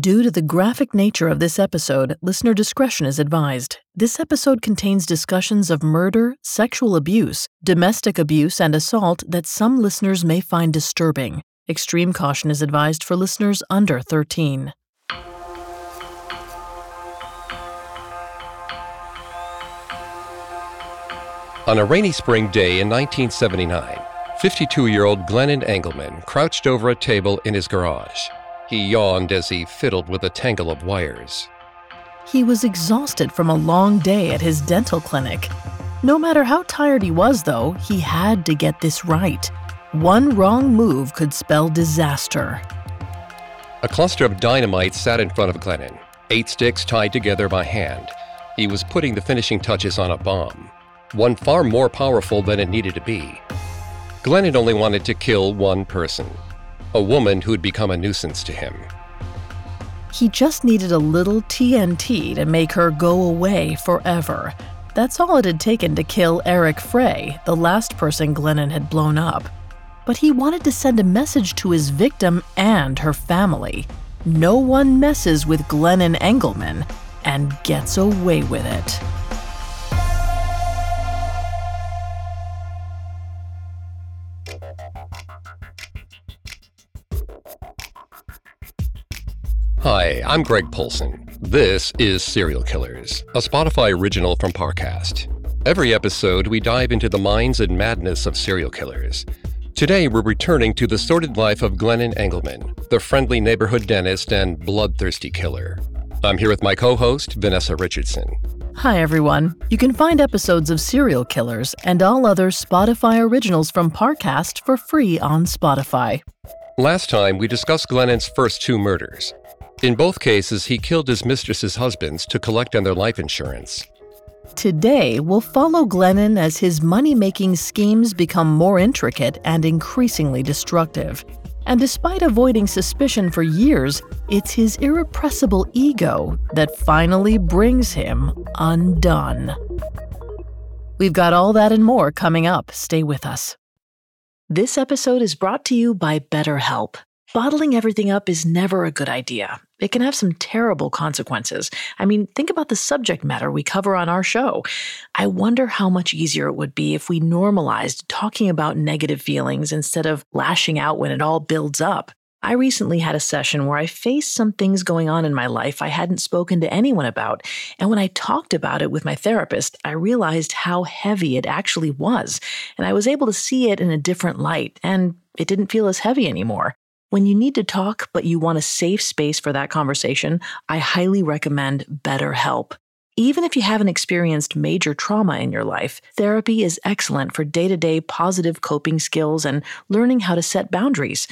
Due to the graphic nature of this episode, listener discretion is advised. This episode contains discussions of murder, sexual abuse, domestic abuse, and assault that some listeners may find disturbing. Extreme caution is advised for listeners under 13. On a rainy spring day in 1979, 52 year old Glennon Engleman crouched over a table in his garage. He yawned as he fiddled with a tangle of wires. He was exhausted from a long day at his dental clinic. No matter how tired he was, though, he had to get this right. One wrong move could spell disaster. A cluster of dynamite sat in front of Glennon, eight sticks tied together by hand. He was putting the finishing touches on a bomb, one far more powerful than it needed to be. Glennon only wanted to kill one person a woman who'd become a nuisance to him. He just needed a little TNT to make her go away forever. That's all it had taken to kill Eric Frey, the last person Glennon had blown up. But he wanted to send a message to his victim and her family. No one messes with Glennon Engleman and gets away with it. Hi, I'm Greg Polcyn. This is Serial Killers, a Spotify original from Parcast. Every episode, we dive into the minds and madness of serial killers. Today, we're returning to the sordid life of Glennon Engleman, the friendly neighborhood dentist and bloodthirsty killer. I'm here with my co host, Vanessa Richardson. Hi, everyone. You can find episodes of Serial Killers and all other Spotify originals from Parcast for free on Spotify. Last time, we discussed Glennon's first two murders. In both cases, he killed his mistress's husbands to collect on their life insurance. Today, we'll follow Glennon as his money making schemes become more intricate and increasingly destructive. And despite avoiding suspicion for years, it's his irrepressible ego that finally brings him undone. We've got all that and more coming up. Stay with us. This episode is brought to you by BetterHelp. Bottling everything up is never a good idea. It can have some terrible consequences. I mean, think about the subject matter we cover on our show. I wonder how much easier it would be if we normalized talking about negative feelings instead of lashing out when it all builds up. I recently had a session where I faced some things going on in my life I hadn't spoken to anyone about. And when I talked about it with my therapist, I realized how heavy it actually was. And I was able to see it in a different light, and it didn't feel as heavy anymore. When you need to talk, but you want a safe space for that conversation, I highly recommend BetterHelp. Even if you haven't experienced major trauma in your life, therapy is excellent for day to day positive coping skills and learning how to set boundaries.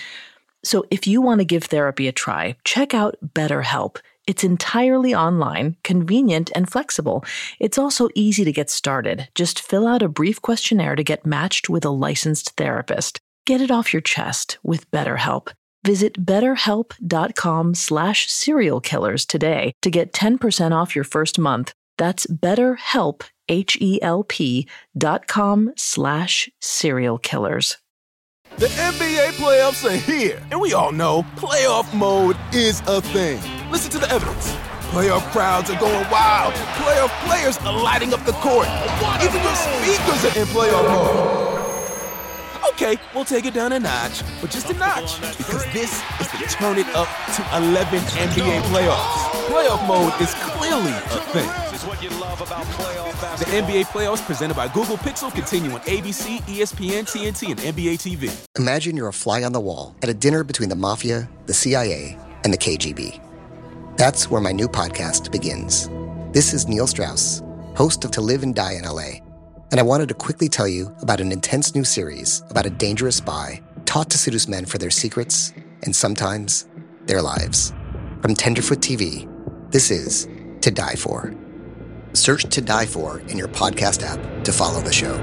So if you want to give therapy a try, check out BetterHelp. It's entirely online, convenient, and flexible. It's also easy to get started. Just fill out a brief questionnaire to get matched with a licensed therapist. Get it off your chest with BetterHelp. Visit betterhelp.com slash serial killers today to get 10% off your first month. That's betterhelp, H-E-L-P dot com slash serial killers. The NBA playoffs are here, and we all know playoff mode is a thing. Listen to the evidence. Playoff crowds are going wild. Playoff players are lighting up the court. Even your speakers are in playoff mode. Okay, we'll take it down a notch, but just a notch, because this is the turn it up to 11 NBA playoffs. Playoff mode is clearly a thing. The NBA playoffs presented by Google Pixel continue on ABC, ESPN, TNT, and NBA TV. Imagine you're a fly on the wall at a dinner between the mafia, the CIA, and the KGB. That's where my new podcast begins. This is Neil Strauss, host of To Live and Die in LA and I wanted to quickly tell you about an intense new series about a dangerous spy taught to seduce men for their secrets and sometimes their lives. From Tenderfoot TV, this is To Die For. Search To Die For in your podcast app to follow the show.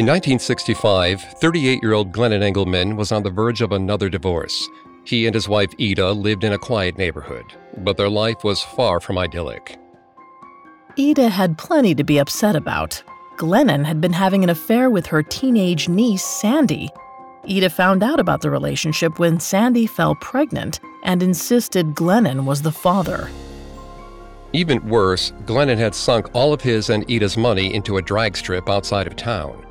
In 1965, 38 year old Glennon Engleman was on the verge of another divorce. He and his wife Ida lived in a quiet neighborhood, but their life was far from idyllic. Ida had plenty to be upset about. Glennon had been having an affair with her teenage niece, Sandy. Ida found out about the relationship when Sandy fell pregnant and insisted Glennon was the father. Even worse, Glennon had sunk all of his and Ida's money into a drag strip outside of town.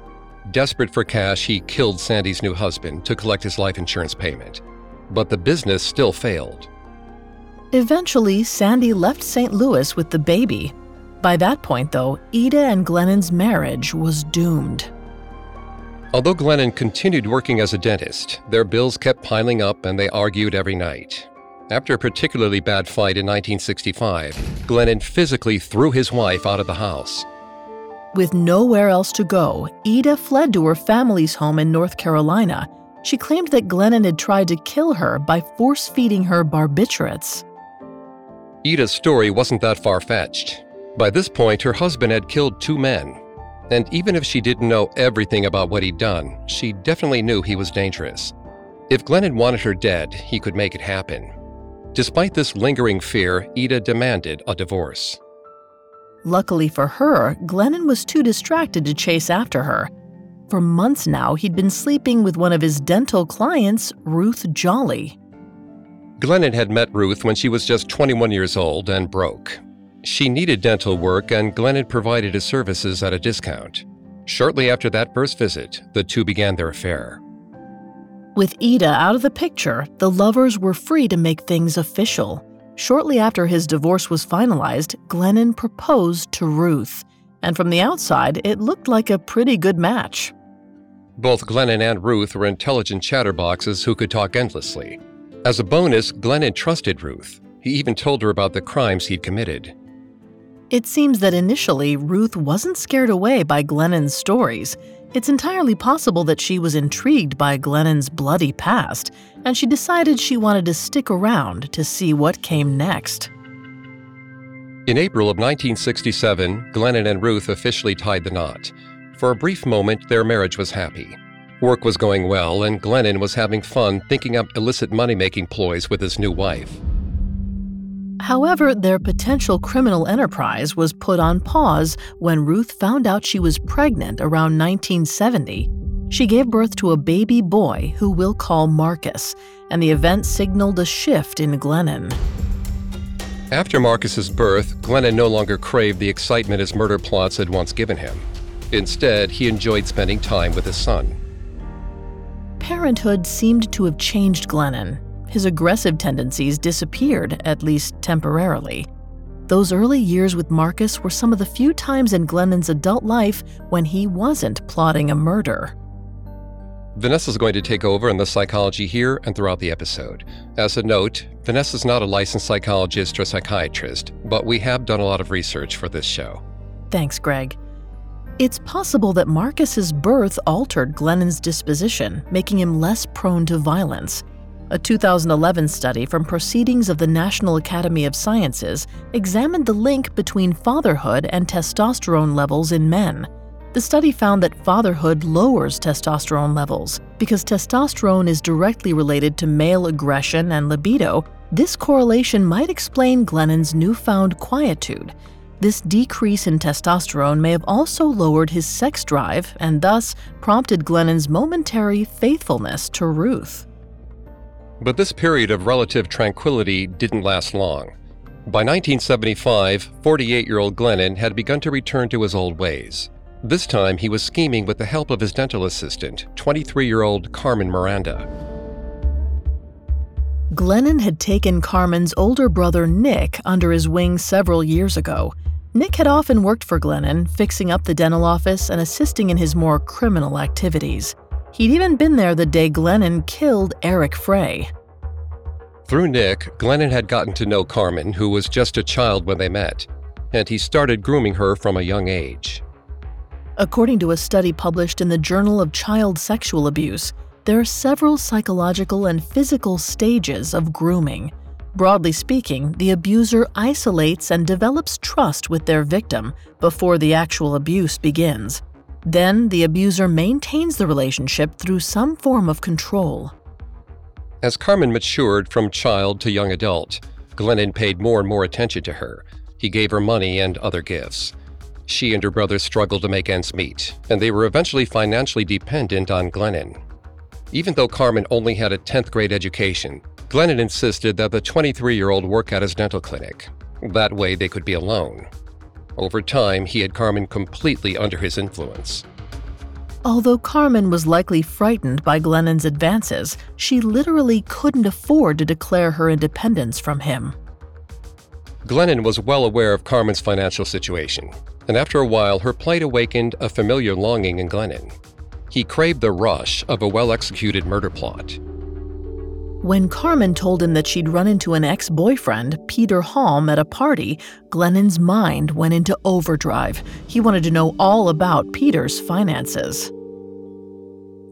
Desperate for cash, he killed Sandy's new husband to collect his life insurance payment. But the business still failed. Eventually, Sandy left St. Louis with the baby. By that point, though, Ida and Glennon's marriage was doomed. Although Glennon continued working as a dentist, their bills kept piling up and they argued every night. After a particularly bad fight in 1965, Glennon physically threw his wife out of the house. With nowhere else to go, Ida fled to her family's home in North Carolina. She claimed that Glennon had tried to kill her by force feeding her barbiturates. Ida's story wasn't that far fetched. By this point, her husband had killed two men. And even if she didn't know everything about what he'd done, she definitely knew he was dangerous. If Glennon wanted her dead, he could make it happen. Despite this lingering fear, Ida demanded a divorce. Luckily for her, Glennon was too distracted to chase after her. For months now, he'd been sleeping with one of his dental clients, Ruth Jolly. Glennon had met Ruth when she was just 21 years old and broke. She needed dental work, and Glennon provided his services at a discount. Shortly after that first visit, the two began their affair. With Ida out of the picture, the lovers were free to make things official. Shortly after his divorce was finalized, Glennon proposed to Ruth, and from the outside, it looked like a pretty good match. Both Glennon and Ruth were intelligent chatterboxes who could talk endlessly. As a bonus, Glennon trusted Ruth. He even told her about the crimes he'd committed. It seems that initially, Ruth wasn't scared away by Glennon's stories. It's entirely possible that she was intrigued by Glennon's bloody past, and she decided she wanted to stick around to see what came next. In April of 1967, Glennon and Ruth officially tied the knot. For a brief moment, their marriage was happy. Work was going well, and Glennon was having fun thinking up illicit money making ploys with his new wife. However, their potential criminal enterprise was put on pause when Ruth found out she was pregnant around 1970. She gave birth to a baby boy who we'll call Marcus, and the event signaled a shift in Glennon. After Marcus's birth, Glennon no longer craved the excitement his murder plots had once given him. Instead, he enjoyed spending time with his son. Parenthood seemed to have changed Glennon, his aggressive tendencies disappeared, at least temporarily. Those early years with Marcus were some of the few times in Glennon's adult life when he wasn't plotting a murder. Vanessa's going to take over in the psychology here and throughout the episode. As a note, Vanessa's not a licensed psychologist or psychiatrist, but we have done a lot of research for this show. Thanks, Greg. It's possible that Marcus's birth altered Glennon's disposition, making him less prone to violence. A 2011 study from Proceedings of the National Academy of Sciences examined the link between fatherhood and testosterone levels in men. The study found that fatherhood lowers testosterone levels. Because testosterone is directly related to male aggression and libido, this correlation might explain Glennon's newfound quietude. This decrease in testosterone may have also lowered his sex drive and thus prompted Glennon's momentary faithfulness to Ruth. But this period of relative tranquility didn't last long. By 1975, 48 year old Glennon had begun to return to his old ways. This time, he was scheming with the help of his dental assistant, 23 year old Carmen Miranda. Glennon had taken Carmen's older brother Nick under his wing several years ago. Nick had often worked for Glennon, fixing up the dental office and assisting in his more criminal activities. He'd even been there the day Glennon killed Eric Frey. Through Nick, Glennon had gotten to know Carmen, who was just a child when they met, and he started grooming her from a young age. According to a study published in the Journal of Child Sexual Abuse, there are several psychological and physical stages of grooming. Broadly speaking, the abuser isolates and develops trust with their victim before the actual abuse begins. Then the abuser maintains the relationship through some form of control. As Carmen matured from child to young adult, Glennon paid more and more attention to her. He gave her money and other gifts. She and her brother struggled to make ends meet, and they were eventually financially dependent on Glennon. Even though Carmen only had a 10th grade education, Glennon insisted that the 23 year old work at his dental clinic. That way they could be alone. Over time, he had Carmen completely under his influence. Although Carmen was likely frightened by Glennon's advances, she literally couldn't afford to declare her independence from him. Glennon was well aware of Carmen's financial situation, and after a while, her plight awakened a familiar longing in Glennon. He craved the rush of a well executed murder plot. When Carmen told him that she'd run into an ex boyfriend, Peter Halm, at a party, Glennon's mind went into overdrive. He wanted to know all about Peter's finances.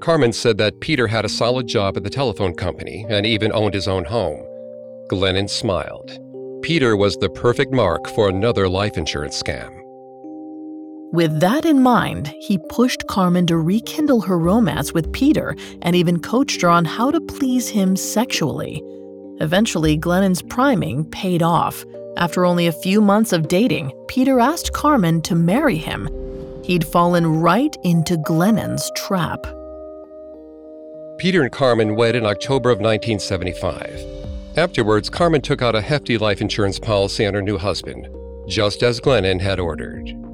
Carmen said that Peter had a solid job at the telephone company and even owned his own home. Glennon smiled. Peter was the perfect mark for another life insurance scam. With that in mind, he pushed Carmen to rekindle her romance with Peter and even coached her on how to please him sexually. Eventually, Glennon's priming paid off. After only a few months of dating, Peter asked Carmen to marry him. He'd fallen right into Glennon's trap. Peter and Carmen wed in October of 1975. Afterwards, Carmen took out a hefty life insurance policy on her new husband, just as Glennon had ordered.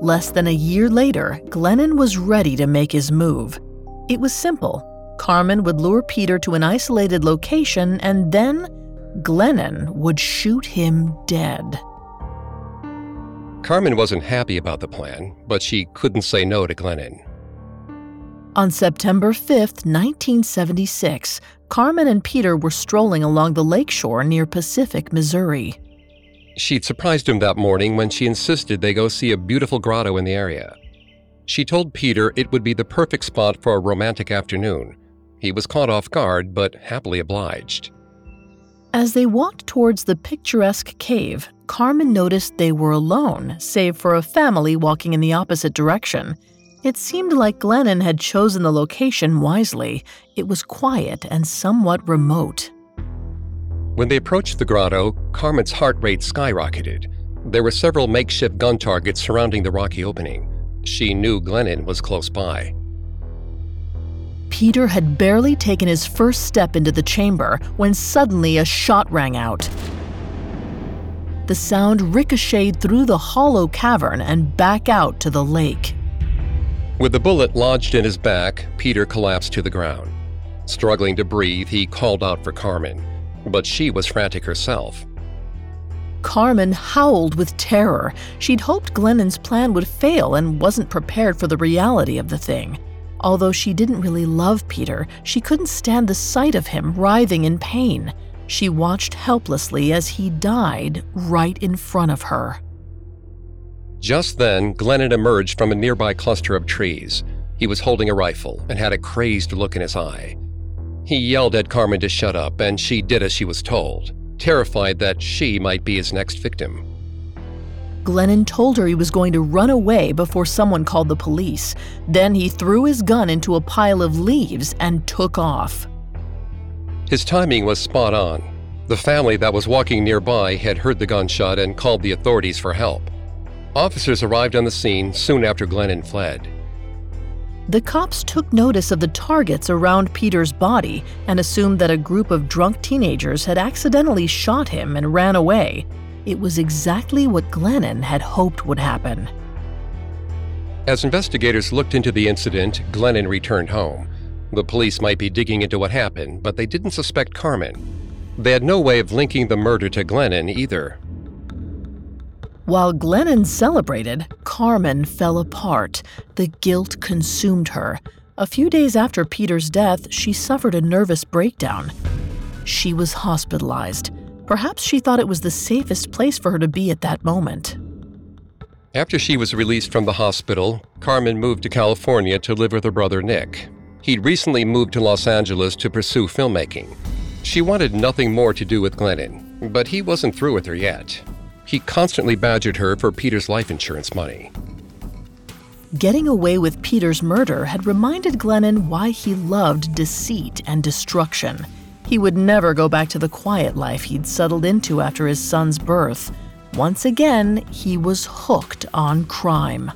Less than a year later, Glennon was ready to make his move. It was simple. Carmen would lure Peter to an isolated location, and then Glennon would shoot him dead. Carmen wasn't happy about the plan, but she couldn't say no to Glennon. On September 5, 1976, Carmen and Peter were strolling along the lakeshore near Pacific, Missouri. She'd surprised him that morning when she insisted they go see a beautiful grotto in the area. She told Peter it would be the perfect spot for a romantic afternoon. He was caught off guard, but happily obliged. As they walked towards the picturesque cave, Carmen noticed they were alone, save for a family walking in the opposite direction. It seemed like Glennon had chosen the location wisely. It was quiet and somewhat remote. When they approached the grotto, Carmen's heart rate skyrocketed. There were several makeshift gun targets surrounding the rocky opening. She knew Glennon was close by. Peter had barely taken his first step into the chamber when suddenly a shot rang out. The sound ricocheted through the hollow cavern and back out to the lake. With the bullet lodged in his back, Peter collapsed to the ground. Struggling to breathe, he called out for Carmen but she was frantic herself. Carmen howled with terror. She'd hoped Glennon's plan would fail and wasn't prepared for the reality of the thing. Although she didn't really love Peter, she couldn't stand the sight of him writhing in pain. She watched helplessly as he died right in front of her. Just then, Glennon emerged from a nearby cluster of trees. He was holding a rifle and had a crazed look in his eye. He yelled at Carmen to shut up, and she did as she was told, terrified that she might be his next victim. Glennon told her he was going to run away before someone called the police. Then he threw his gun into a pile of leaves and took off. His timing was spot on. The family that was walking nearby had heard the gunshot and called the authorities for help. Officers arrived on the scene soon after Glennon fled. The cops took notice of the targets around Peter's body and assumed that a group of drunk teenagers had accidentally shot him and ran away. It was exactly what Glennon had hoped would happen. As investigators looked into the incident, Glennon returned home. The police might be digging into what happened, but they didn't suspect Carmen. They had no way of linking the murder to Glennon either. While Glennon celebrated, Carmen fell apart. The guilt consumed her. A few days after Peter's death, she suffered a nervous breakdown. She was hospitalized. Perhaps she thought it was the safest place for her to be at that moment. After she was released from the hospital, Carmen moved to California to live with her brother Nick. He'd recently moved to Los Angeles to pursue filmmaking. She wanted nothing more to do with Glennon, but he wasn't through with her yet. He constantly badgered her for Peter's life insurance money. Getting away with Peter's murder had reminded Glennon why he loved deceit and destruction. He would never go back to the quiet life he'd settled into after his son's birth. Once again, he was hooked on crime.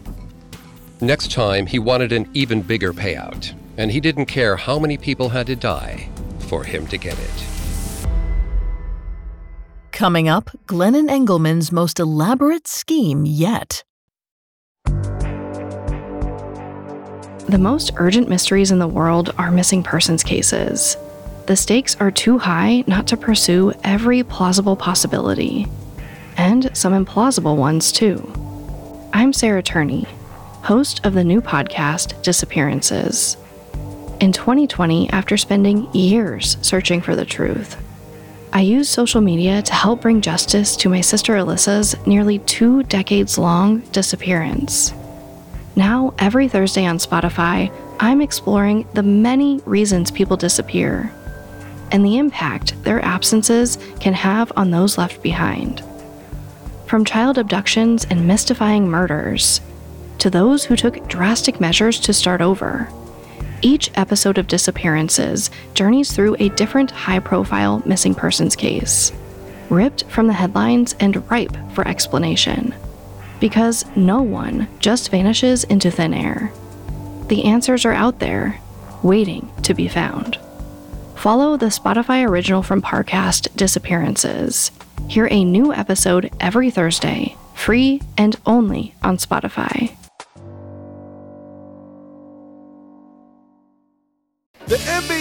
Next time, he wanted an even bigger payout, and he didn't care how many people had to die for him to get it. Coming up, Glennon Engleman's most elaborate scheme yet. The most urgent mysteries in the world are missing persons cases. The stakes are too high not to pursue every plausible possibility, and some implausible ones too. I'm Sarah Turney, host of the new podcast Disappearances. In 2020, after spending years searching for the truth, I use social media to help bring justice to my sister Alyssa's nearly two decades long disappearance. Now, every Thursday on Spotify, I'm exploring the many reasons people disappear and the impact their absences can have on those left behind. From child abductions and mystifying murders to those who took drastic measures to start over. Each episode of Disappearances journeys through a different high profile missing persons case, ripped from the headlines and ripe for explanation. Because no one just vanishes into thin air. The answers are out there, waiting to be found. Follow the Spotify original from Parcast Disappearances. Hear a new episode every Thursday, free and only on Spotify.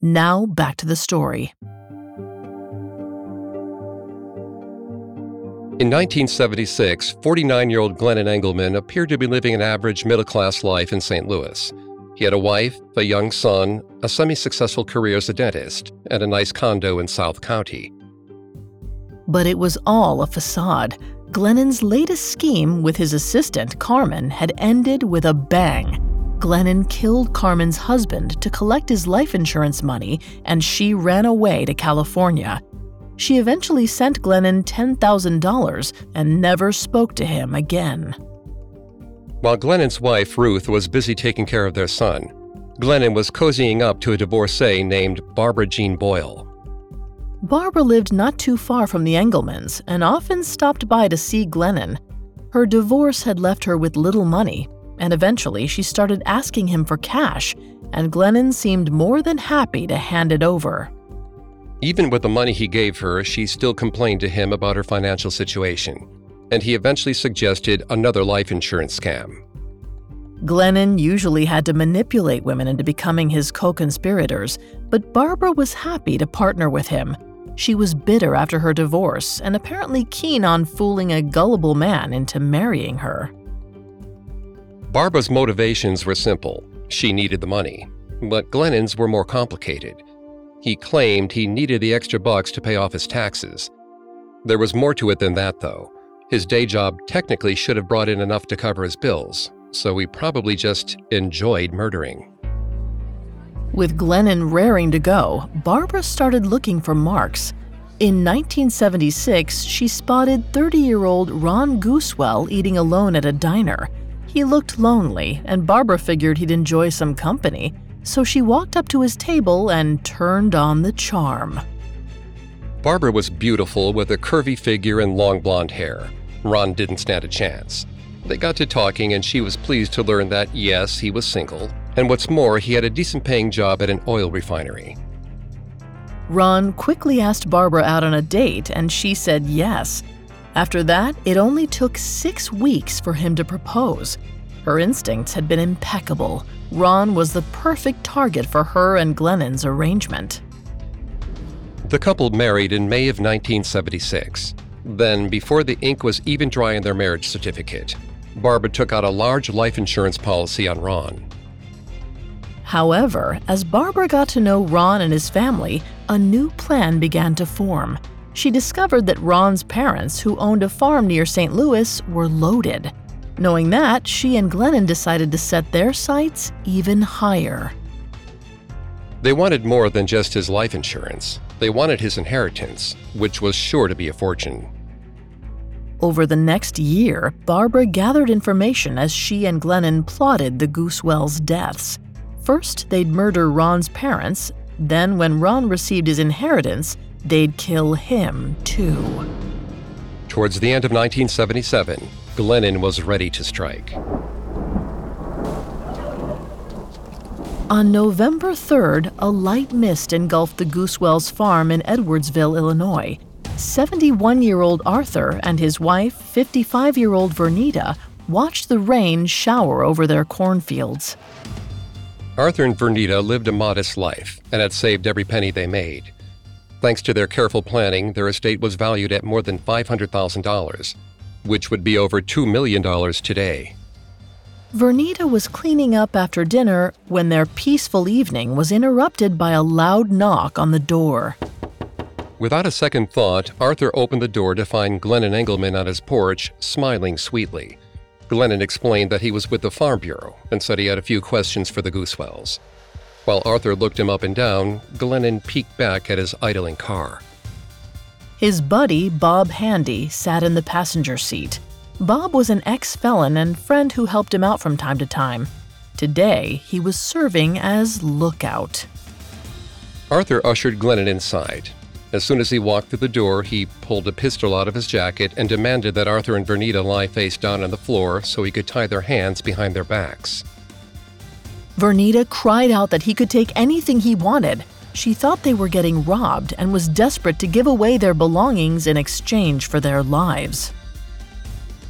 Now back to the story. In 1976, 49 year old Glennon Engleman appeared to be living an average middle class life in St. Louis. He had a wife, a young son, a semi successful career as a dentist, and a nice condo in South County. But it was all a facade. Glennon's latest scheme with his assistant, Carmen, had ended with a bang. Glennon killed Carmen's husband to collect his life insurance money, and she ran away to California. She eventually sent Glennon $10,000 and never spoke to him again. While Glennon's wife, Ruth, was busy taking care of their son, Glennon was cozying up to a divorcee named Barbara Jean Boyle. Barbara lived not too far from the Englemans and often stopped by to see Glennon. Her divorce had left her with little money, and eventually she started asking him for cash, and Glennon seemed more than happy to hand it over. Even with the money he gave her, she still complained to him about her financial situation, and he eventually suggested another life insurance scam. Glennon usually had to manipulate women into becoming his co conspirators, but Barbara was happy to partner with him. She was bitter after her divorce and apparently keen on fooling a gullible man into marrying her. Barbara's motivations were simple she needed the money, but Glennon's were more complicated. He claimed he needed the extra bucks to pay off his taxes. There was more to it than that, though. His day job technically should have brought in enough to cover his bills, so he probably just enjoyed murdering. With Glennon raring to go, Barbara started looking for marks. In 1976, she spotted 30 year old Ron Gusewelle eating alone at a diner. He looked lonely, and Barbara figured he'd enjoy some company, so she walked up to his table and turned on the charm. Barbara was beautiful with a curvy figure and long blonde hair. Ron didn't stand a chance. They got to talking, and she was pleased to learn that, yes, he was single, and what's more, he had a decent paying job at an oil refinery. Ron quickly asked Barbara out on a date, and she said yes. After that, it only took six weeks for him to propose. Her instincts had been impeccable. Ron was the perfect target for her and Glennon's arrangement. The couple married in May of 1976. Then, before the ink was even dry on their marriage certificate, Barbara took out a large life insurance policy on Ron. However, as Barbara got to know Ron and his family, a new plan began to form. She discovered that Ron's parents, who owned a farm near St. Louis, were loaded. Knowing that, she and Glennon decided to set their sights even higher. They wanted more than just his life insurance. They wanted his inheritance, which was sure to be a fortune. Over the next year, Barbara gathered information as she and Glennon plotted the Gusewelles' deaths. First, they'd murder Ron's parents, then, when Ron received his inheritance, they'd kill him too. Towards the end of 1977, Glennon was ready to strike. On November 3rd, a light mist engulfed the Gusewelles farm in Edwardsville, Illinois. 71 year old Arthur and his wife, 55 year old Vernita, watched the rain shower over their cornfields. Arthur and Vernita lived a modest life and had saved every penny they made. Thanks to their careful planning, their estate was valued at more than $500,000, which would be over $2 million today. Vernita was cleaning up after dinner when their peaceful evening was interrupted by a loud knock on the door. Without a second thought, Arthur opened the door to find Glennon Engleman on his porch, smiling sweetly. Glennon explained that he was with the Farm Bureau and said he had a few questions for the Gusewelles. While Arthur looked him up and down, Glennon peeked back at his idling car. His buddy, Bob Handy, sat in the passenger seat. Bob was an ex felon and friend who helped him out from time to time. Today, he was serving as lookout. Arthur ushered Glennon inside. As soon as he walked through the door, he pulled a pistol out of his jacket and demanded that Arthur and Vernita lie face down on the floor so he could tie their hands behind their backs. Vernita cried out that he could take anything he wanted. She thought they were getting robbed and was desperate to give away their belongings in exchange for their lives.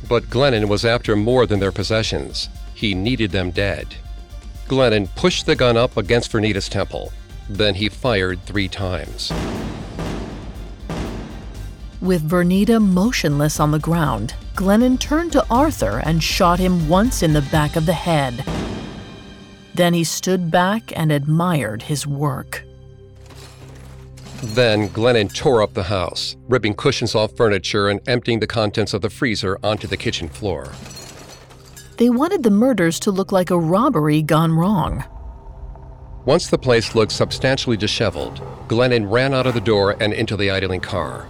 But Glennon was after more than their possessions. He needed them dead. Glennon pushed the gun up against Vernita's temple. Then he fired three times. With Vernita motionless on the ground, Glennon turned to Arthur and shot him once in the back of the head. Then he stood back and admired his work. Then Glennon tore up the house, ripping cushions off furniture and emptying the contents of the freezer onto the kitchen floor. They wanted the murders to look like a robbery gone wrong. Once the place looked substantially disheveled, Glennon ran out of the door and into the idling car.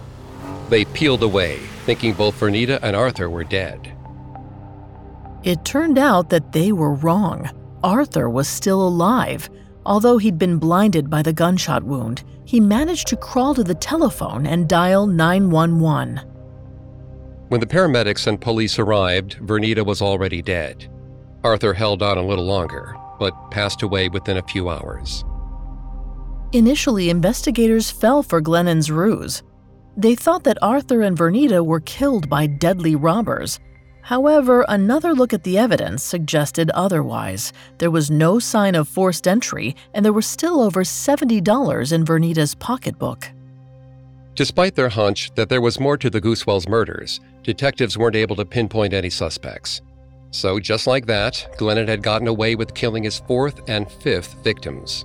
They peeled away, thinking both Vernita and Arthur were dead. It turned out that they were wrong. Arthur was still alive. Although he'd been blinded by the gunshot wound, he managed to crawl to the telephone and dial 911. When the paramedics and police arrived, Vernita was already dead. Arthur held on a little longer, but passed away within a few hours. Initially, investigators fell for Glennon's ruse. They thought that Arthur and Vernita were killed by deadly robbers. However, another look at the evidence suggested otherwise. There was no sign of forced entry, and there was still over $70 in Vernita's pocketbook. Despite their hunch that there was more to the Gusewelles murders, detectives weren't able to pinpoint any suspects. So, just like that, Glennon had gotten away with killing his fourth and fifth victims.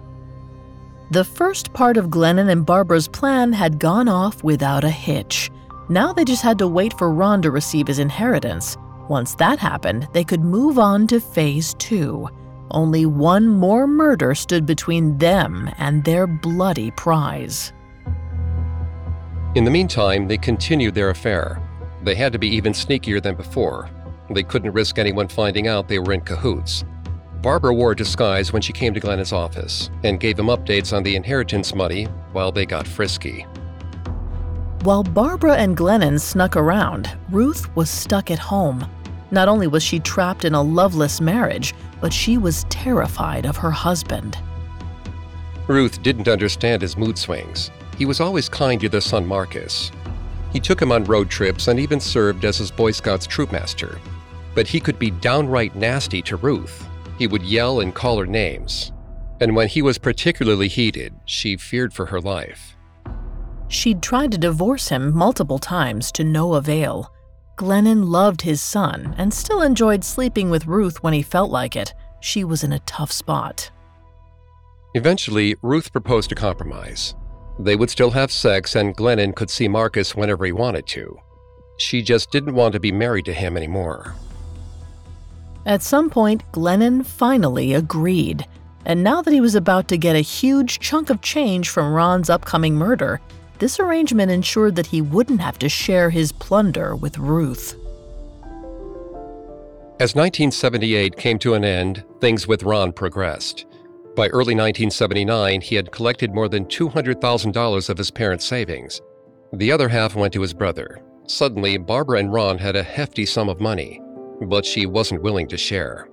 The first part of Glennon and Barbara's plan had gone off without a hitch. Now they just had to wait for Ron to receive his inheritance. Once that happened, they could move on to phase two. Only one more murder stood between them and their bloody prize. In the meantime, they continued their affair. They had to be even sneakier than before. They couldn't risk anyone finding out they were in cahoots. Barbara wore a disguise when she came to Glennon's office and gave him updates on the inheritance money while they got frisky. While Barbara and Glennon snuck around, Ruth was stuck at home. Not only was she trapped in a loveless marriage, but she was terrified of her husband. Ruth didn't understand his mood swings. He was always kind to their son Marcus. He took him on road trips and even served as his Boy Scouts troopmaster. But he could be downright nasty to Ruth. He would yell and call her names. And when he was particularly heated, she feared for her life. She'd tried to divorce him multiple times to no avail. Glennon loved his son and still enjoyed sleeping with Ruth when he felt like it. She was in a tough spot. Eventually, Ruth proposed a compromise. They would still have sex, and Glennon could see Marcus whenever he wanted to. She just didn't want to be married to him anymore. At some point, Glennon finally agreed. And now that he was about to get a huge chunk of change from Ron's upcoming murder, this arrangement ensured that he wouldn't have to share his plunder with Ruth. As 1978 came to an end, things with Ron progressed. By early 1979, he had collected more than $200,000 of his parents' savings. The other half went to his brother. Suddenly, Barbara and Ron had a hefty sum of money, but she wasn't willing to share.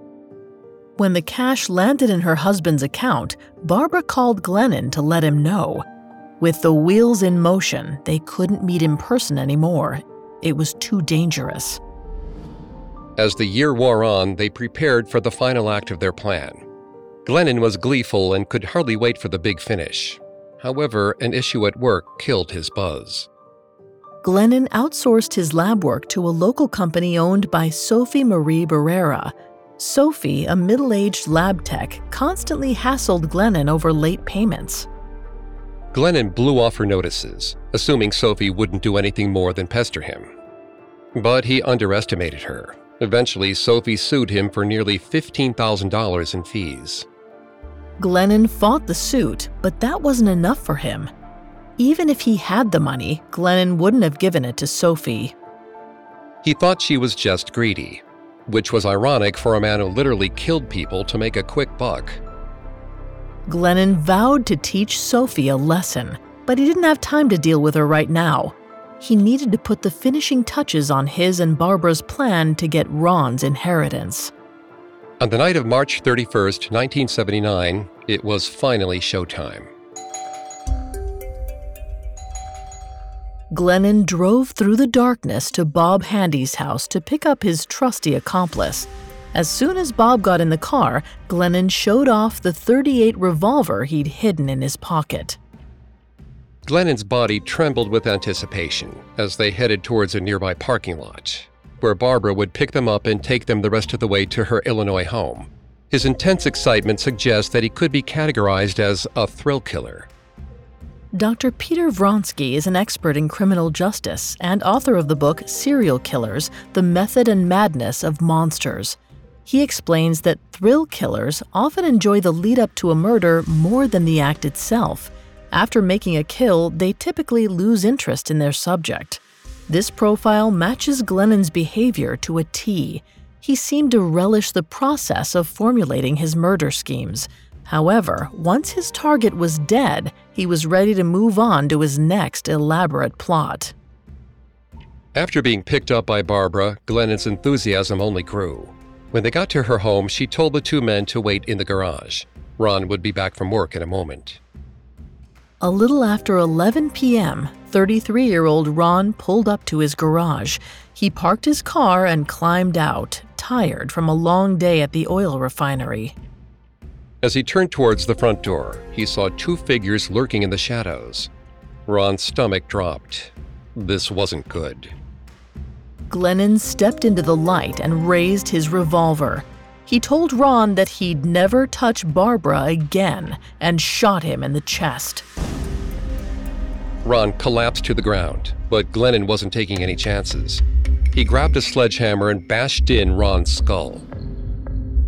When the cash landed in her husband's account, Barbara called Glennon to let him know. With the wheels in motion, they couldn't meet in person anymore. It was too dangerous. As the year wore on, they prepared for the final act of their plan. Glennon was gleeful and could hardly wait for the big finish. However, an issue at work killed his buzz. Glennon outsourced his lab work to a local company owned by Sophie Marie Barrera. Sophie, a middle aged lab tech, constantly hassled Glennon over late payments. Glennon blew off her notices, assuming Sophie wouldn't do anything more than pester him. But he underestimated her. Eventually, Sophie sued him for nearly $15,000 in fees. Glennon fought the suit, but that wasn't enough for him. Even if he had the money, Glennon wouldn't have given it to Sophie. He thought she was just greedy, which was ironic for a man who literally killed people to make a quick buck. Glennon vowed to teach Sophie a lesson, but he didn't have time to deal with her right now. He needed to put the finishing touches on his and Barbara's plan to get Ron's inheritance. On the night of March 31st, 1979, it was finally showtime. Glennon drove through the darkness to Bob Handy's house to pick up his trusty accomplice. As soon as Bob got in the car, Glennon showed off the 38 revolver he'd hidden in his pocket. Glennon's body trembled with anticipation as they headed towards a nearby parking lot, where Barbara would pick them up and take them the rest of the way to her Illinois home. His intense excitement suggests that he could be categorized as a thrill killer. Dr. Peter Vronsky is an expert in criminal justice and author of the book Serial Killers The Method and Madness of Monsters. He explains that thrill killers often enjoy the lead up to a murder more than the act itself. After making a kill, they typically lose interest in their subject. This profile matches Glennon's behavior to a T. He seemed to relish the process of formulating his murder schemes. However, once his target was dead, he was ready to move on to his next elaborate plot. After being picked up by Barbara, Glennon's enthusiasm only grew. When they got to her home, she told the two men to wait in the garage. Ron would be back from work in a moment. A little after 11 p.m., 33 year old Ron pulled up to his garage. He parked his car and climbed out, tired from a long day at the oil refinery. As he turned towards the front door, he saw two figures lurking in the shadows. Ron's stomach dropped. This wasn't good. Glennon stepped into the light and raised his revolver. He told Ron that he'd never touch Barbara again and shot him in the chest. Ron collapsed to the ground, but Glennon wasn't taking any chances. He grabbed a sledgehammer and bashed in Ron's skull.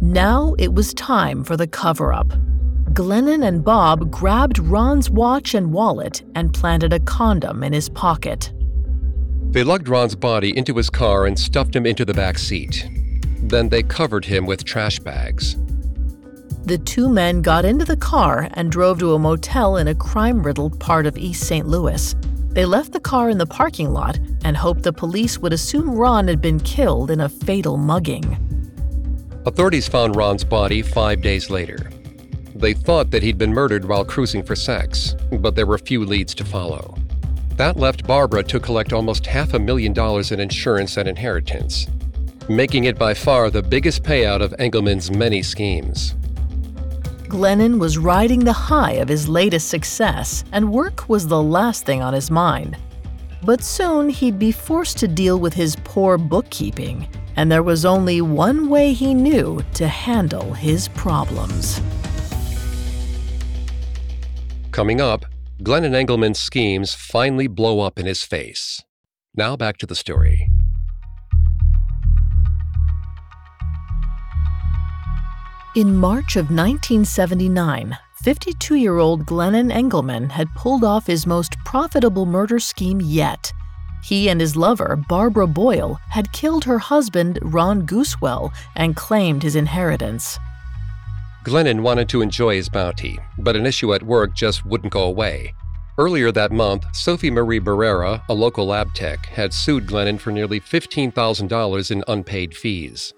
Now it was time for the cover up. Glennon and Bob grabbed Ron's watch and wallet and planted a condom in his pocket. They lugged Ron's body into his car and stuffed him into the back seat. Then they covered him with trash bags. The two men got into the car and drove to a motel in a crime riddled part of East St. Louis. They left the car in the parking lot and hoped the police would assume Ron had been killed in a fatal mugging. Authorities found Ron's body five days later. They thought that he'd been murdered while cruising for sex, but there were few leads to follow. That left Barbara to collect almost half a million dollars in insurance and inheritance, making it by far the biggest payout of Engleman's many schemes. Glennon was riding the high of his latest success, and work was the last thing on his mind. But soon he'd be forced to deal with his poor bookkeeping and there was only one way he knew to handle his problems. Coming up, Glennon Engleman's schemes finally blow up in his face. Now back to the story. In March of 1979, 52 year old Glennon Engleman had pulled off his most profitable murder scheme yet. He and his lover, Barbara Boyle, had killed her husband, Ron Gusewelle, and claimed his inheritance. Glennon wanted to enjoy his bounty, but an issue at work just wouldn't go away. Earlier that month, Sophie Marie Barrera, a local lab tech, had sued Glennon for nearly $15,000 in unpaid fees.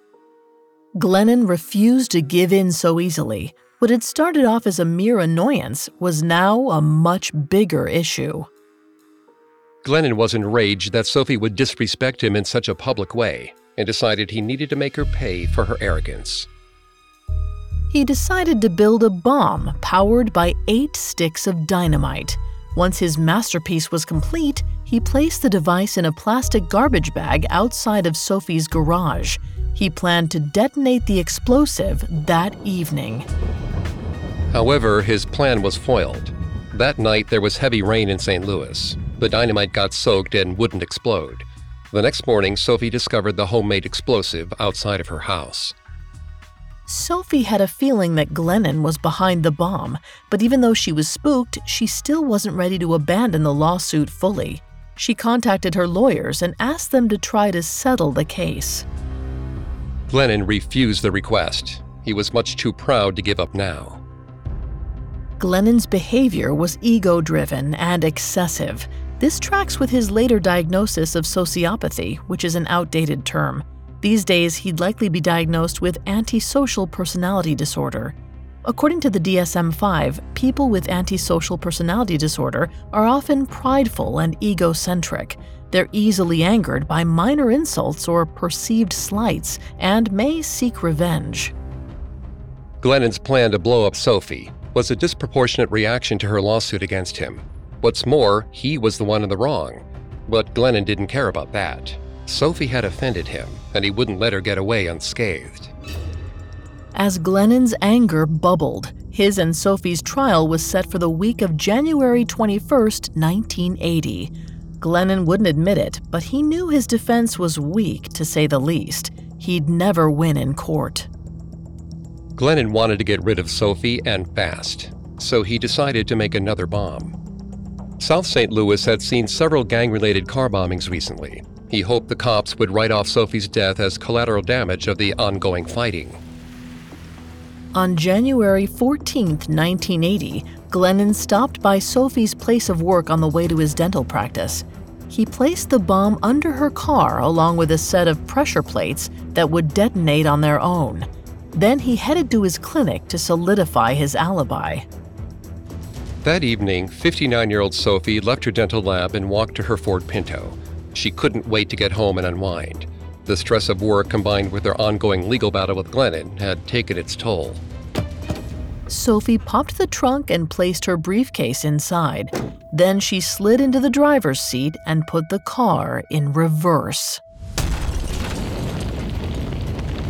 Glennon refused to give in so easily. What had started off as a mere annoyance was now a much bigger issue. Glennon was enraged that Sophie would disrespect him in such a public way and decided he needed to make her pay for her arrogance. He decided to build a bomb powered by eight sticks of dynamite. Once his masterpiece was complete, he placed the device in a plastic garbage bag outside of Sophie's garage. He planned to detonate the explosive that evening. However, his plan was foiled. That night, there was heavy rain in St. Louis. The dynamite got soaked and wouldn't explode. The next morning, Sophie discovered the homemade explosive outside of her house. Sophie had a feeling that Glennon was behind the bomb, but even though she was spooked, she still wasn't ready to abandon the lawsuit fully. She contacted her lawyers and asked them to try to settle the case. Glennon refused the request. He was much too proud to give up now. Glennon's behavior was ego driven and excessive. This tracks with his later diagnosis of sociopathy, which is an outdated term. These days, he'd likely be diagnosed with antisocial personality disorder. According to the DSM 5, people with antisocial personality disorder are often prideful and egocentric. They're easily angered by minor insults or perceived slights and may seek revenge. Glennon's plan to blow up Sophie was a disproportionate reaction to her lawsuit against him. What's more, he was the one in the wrong. But Glennon didn't care about that. Sophie had offended him, and he wouldn't let her get away unscathed. As Glennon's anger bubbled, his and Sophie's trial was set for the week of January 21, 1980. Glennon wouldn't admit it, but he knew his defense was weak, to say the least. He'd never win in court. Glennon wanted to get rid of Sophie and fast, so he decided to make another bomb. South St. Louis had seen several gang related car bombings recently. He hoped the cops would write off Sophie's death as collateral damage of the ongoing fighting. On January 14, 1980, Glennon stopped by Sophie's place of work on the way to his dental practice. He placed the bomb under her car along with a set of pressure plates that would detonate on their own. Then he headed to his clinic to solidify his alibi. That evening, 59 year old Sophie left her dental lab and walked to her Ford Pinto. She couldn't wait to get home and unwind. The stress of work combined with her ongoing legal battle with Glennon had taken its toll. Sophie popped the trunk and placed her briefcase inside. Then she slid into the driver's seat and put the car in reverse.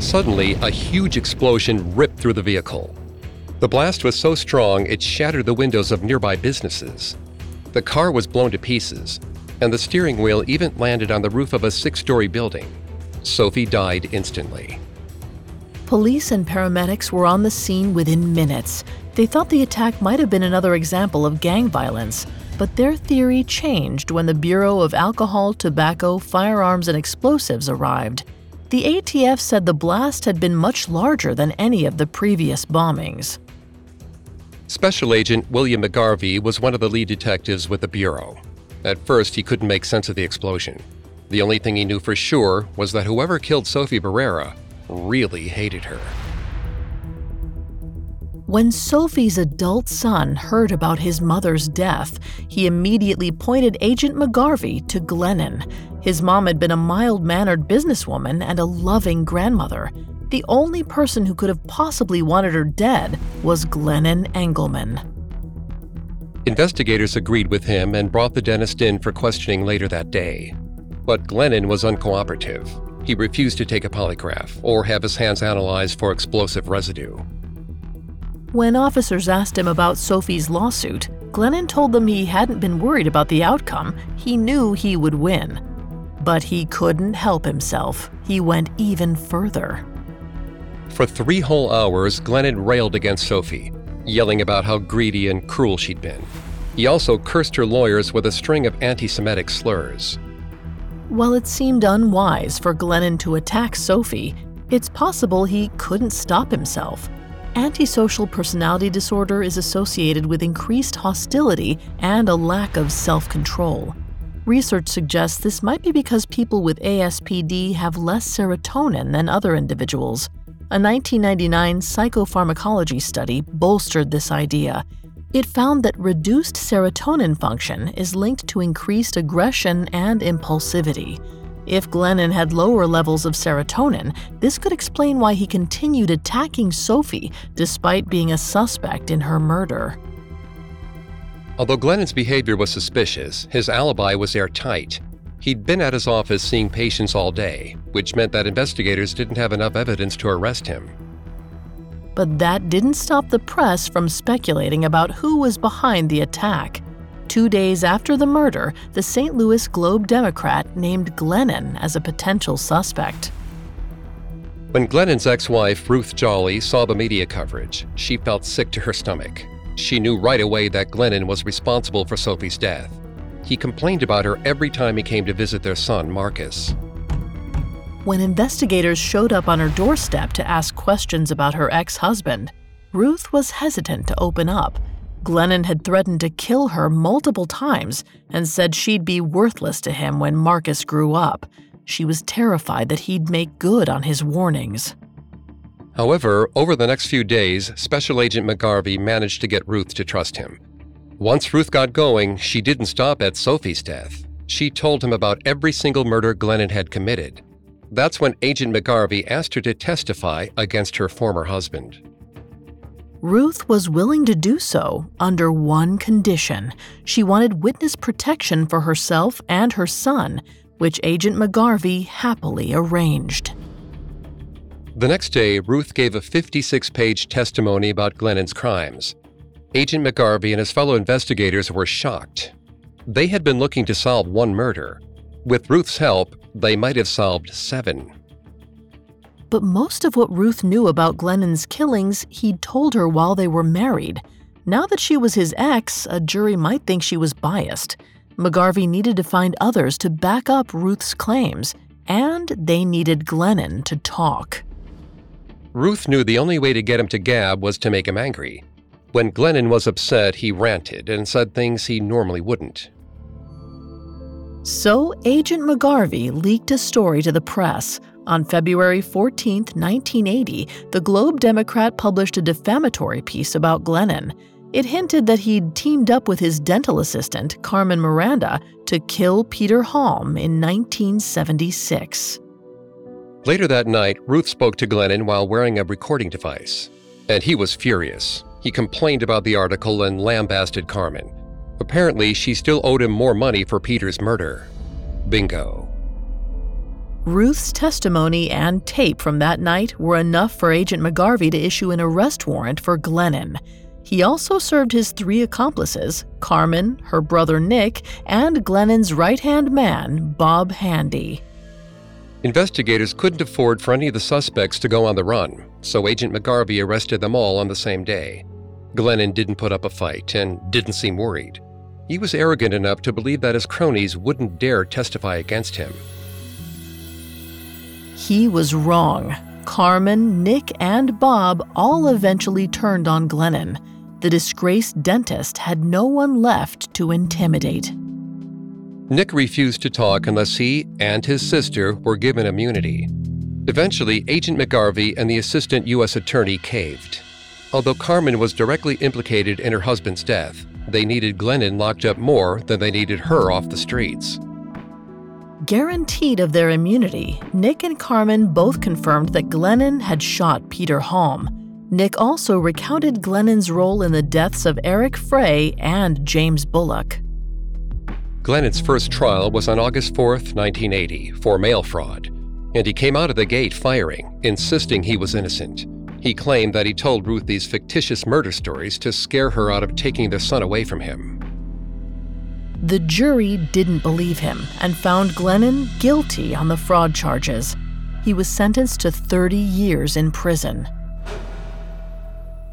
Suddenly, a huge explosion ripped through the vehicle. The blast was so strong it shattered the windows of nearby businesses. The car was blown to pieces, and the steering wheel even landed on the roof of a six story building. Sophie died instantly. Police and paramedics were on the scene within minutes. They thought the attack might have been another example of gang violence, but their theory changed when the Bureau of Alcohol, Tobacco, Firearms, and Explosives arrived. The ATF said the blast had been much larger than any of the previous bombings. Special Agent William McGarvey was one of the lead detectives with the Bureau. At first, he couldn't make sense of the explosion. The only thing he knew for sure was that whoever killed Sophie Barrera really hated her. When Sophie's adult son heard about his mother's death, he immediately pointed Agent McGarvey to Glennon. His mom had been a mild mannered businesswoman and a loving grandmother. The only person who could have possibly wanted her dead was Glennon Engleman. Investigators agreed with him and brought the dentist in for questioning later that day. But Glennon was uncooperative. He refused to take a polygraph or have his hands analyzed for explosive residue. When officers asked him about Sophie's lawsuit, Glennon told them he hadn't been worried about the outcome, he knew he would win. But he couldn't help himself. He went even further. For three whole hours, Glennon railed against Sophie, yelling about how greedy and cruel she'd been. He also cursed her lawyers with a string of anti Semitic slurs. While it seemed unwise for Glennon to attack Sophie, it's possible he couldn't stop himself. Antisocial personality disorder is associated with increased hostility and a lack of self control. Research suggests this might be because people with ASPD have less serotonin than other individuals. A 1999 psychopharmacology study bolstered this idea. It found that reduced serotonin function is linked to increased aggression and impulsivity. If Glennon had lower levels of serotonin, this could explain why he continued attacking Sophie despite being a suspect in her murder. Although Glennon's behavior was suspicious, his alibi was airtight. He'd been at his office seeing patients all day, which meant that investigators didn't have enough evidence to arrest him. But that didn't stop the press from speculating about who was behind the attack. Two days after the murder, the St. Louis Globe Democrat named Glennon as a potential suspect. When Glennon's ex wife, Ruth Jolly, saw the media coverage, she felt sick to her stomach. She knew right away that Glennon was responsible for Sophie's death. He complained about her every time he came to visit their son, Marcus. When investigators showed up on her doorstep to ask questions about her ex husband, Ruth was hesitant to open up. Glennon had threatened to kill her multiple times and said she'd be worthless to him when Marcus grew up. She was terrified that he'd make good on his warnings. However, over the next few days, Special Agent McGarvey managed to get Ruth to trust him. Once Ruth got going, she didn't stop at Sophie's death. She told him about every single murder Glennon had committed. That's when Agent McGarvey asked her to testify against her former husband. Ruth was willing to do so under one condition. She wanted witness protection for herself and her son, which Agent McGarvey happily arranged. The next day, Ruth gave a 56 page testimony about Glennon's crimes. Agent McGarvey and his fellow investigators were shocked. They had been looking to solve one murder. With Ruth's help, they might have solved seven. But most of what Ruth knew about Glennon's killings, he'd told her while they were married. Now that she was his ex, a jury might think she was biased. McGarvey needed to find others to back up Ruth's claims, and they needed Glennon to talk. Ruth knew the only way to get him to gab was to make him angry. When Glennon was upset, he ranted and said things he normally wouldn't. So, Agent McGarvey leaked a story to the press. On February 14, 1980, the Globe Democrat published a defamatory piece about Glennon. It hinted that he'd teamed up with his dental assistant, Carmen Miranda, to kill Peter Halm in 1976. Later that night, Ruth spoke to Glennon while wearing a recording device. And he was furious. He complained about the article and lambasted Carmen. Apparently, she still owed him more money for Peter's murder. Bingo. Ruth's testimony and tape from that night were enough for Agent McGarvey to issue an arrest warrant for Glennon. He also served his three accomplices Carmen, her brother Nick, and Glennon's right hand man, Bob Handy. Investigators couldn't afford for any of the suspects to go on the run, so Agent McGarvey arrested them all on the same day. Glennon didn't put up a fight and didn't seem worried. He was arrogant enough to believe that his cronies wouldn't dare testify against him. He was wrong. Carmen, Nick, and Bob all eventually turned on Glennon. The disgraced dentist had no one left to intimidate. Nick refused to talk unless he and his sister were given immunity. Eventually, Agent McGarvey and the assistant U.S. attorney caved. Although Carmen was directly implicated in her husband's death, they needed Glennon locked up more than they needed her off the streets. Guaranteed of their immunity, Nick and Carmen both confirmed that Glennon had shot Peter Halm. Nick also recounted Glennon's role in the deaths of Eric Frey and James Bullock. Glennon's first trial was on August 4, 1980, for mail fraud, and he came out of the gate firing, insisting he was innocent. He claimed that he told Ruth these fictitious murder stories to scare her out of taking their son away from him. The jury didn't believe him and found Glennon guilty on the fraud charges. He was sentenced to 30 years in prison.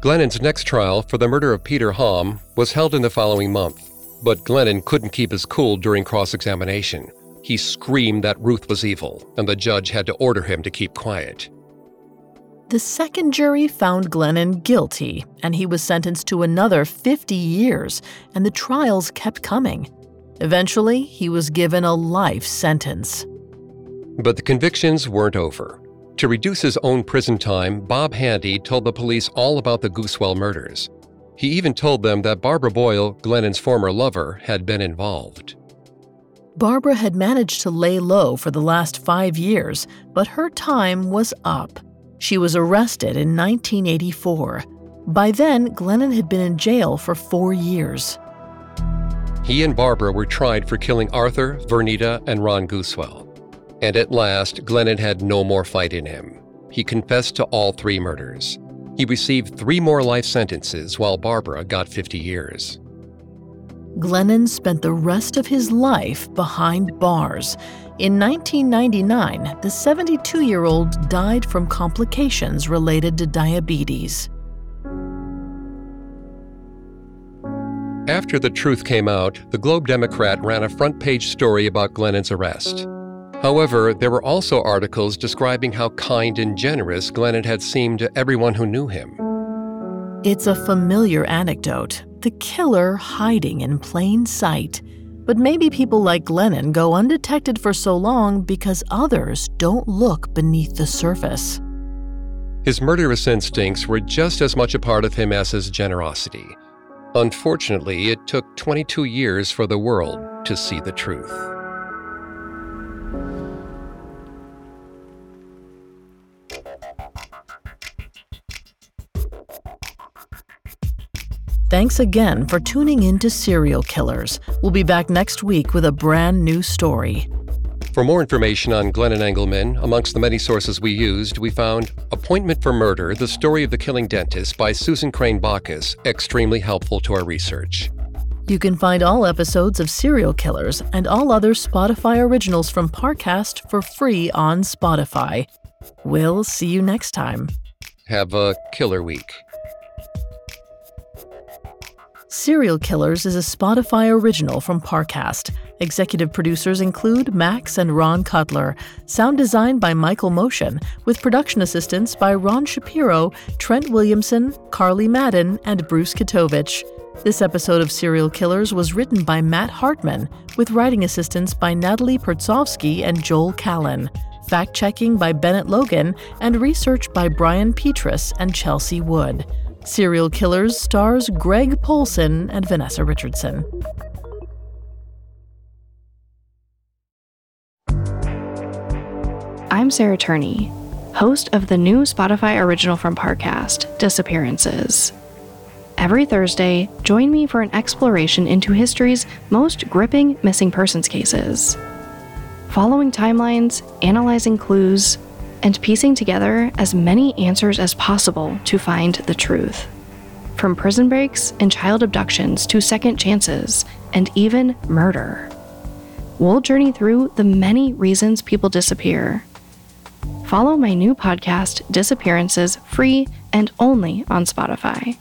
Glennon's next trial for the murder of Peter Halm was held in the following month, but Glennon couldn't keep his cool during cross examination. He screamed that Ruth was evil, and the judge had to order him to keep quiet. The second jury found Glennon guilty, and he was sentenced to another 50 years, and the trials kept coming. Eventually, he was given a life sentence. But the convictions weren't over. To reduce his own prison time, Bob Handy told the police all about the Gusewelle murders. He even told them that Barbara Boyle, Glennon's former lover, had been involved. Barbara had managed to lay low for the last five years, but her time was up. She was arrested in 1984. By then, Glennon had been in jail for four years. He and Barbara were tried for killing Arthur, Vernita, and Ron Gusewelle. And at last, Glennon had no more fight in him. He confessed to all three murders. He received three more life sentences while Barbara got 50 years. Glennon spent the rest of his life behind bars. In 1999, the 72 year old died from complications related to diabetes. After the truth came out, the Globe Democrat ran a front page story about Glennon's arrest. However, there were also articles describing how kind and generous Glennon had seemed to everyone who knew him. It's a familiar anecdote the killer hiding in plain sight. But maybe people like Glennon go undetected for so long because others don't look beneath the surface. His murderous instincts were just as much a part of him as his generosity. Unfortunately, it took 22 years for the world to see the truth. Thanks again for tuning in to Serial Killers. We'll be back next week with a brand new story. For more information on Glennon Engleman, amongst the many sources we used, we found Appointment for Murder The Story of the Killing Dentist by Susan Crain Bakos, extremely helpful to our research. You can find all episodes of Serial Killers and all other Spotify originals from Parcast for free on Spotify. We'll see you next time. Have a killer week. Serial Killers is a Spotify original from Parcast. Executive producers include Max and Ron Cutler. Sound design by Michael Motion, with production assistance by Ron Shapiro, Trent Williamson, Carly Madden, and Bruce Katovich. This episode of Serial Killers was written by Matt Hartman, with writing assistance by Natalie Pertsovsky and Joel Callan. Fact checking by Bennett Logan, and research by Brian Petrus and Chelsea Wood. Serial Killers stars Greg Polcyn and Vanessa Richardson. I'm Sarah Turney, host of the new Spotify original from Parcast, Disappearances. Every Thursday, join me for an exploration into history's most gripping missing persons cases. Following timelines, analyzing clues, and piecing together as many answers as possible to find the truth. From prison breaks and child abductions to second chances and even murder. We'll journey through the many reasons people disappear. Follow my new podcast, Disappearances, free and only on Spotify.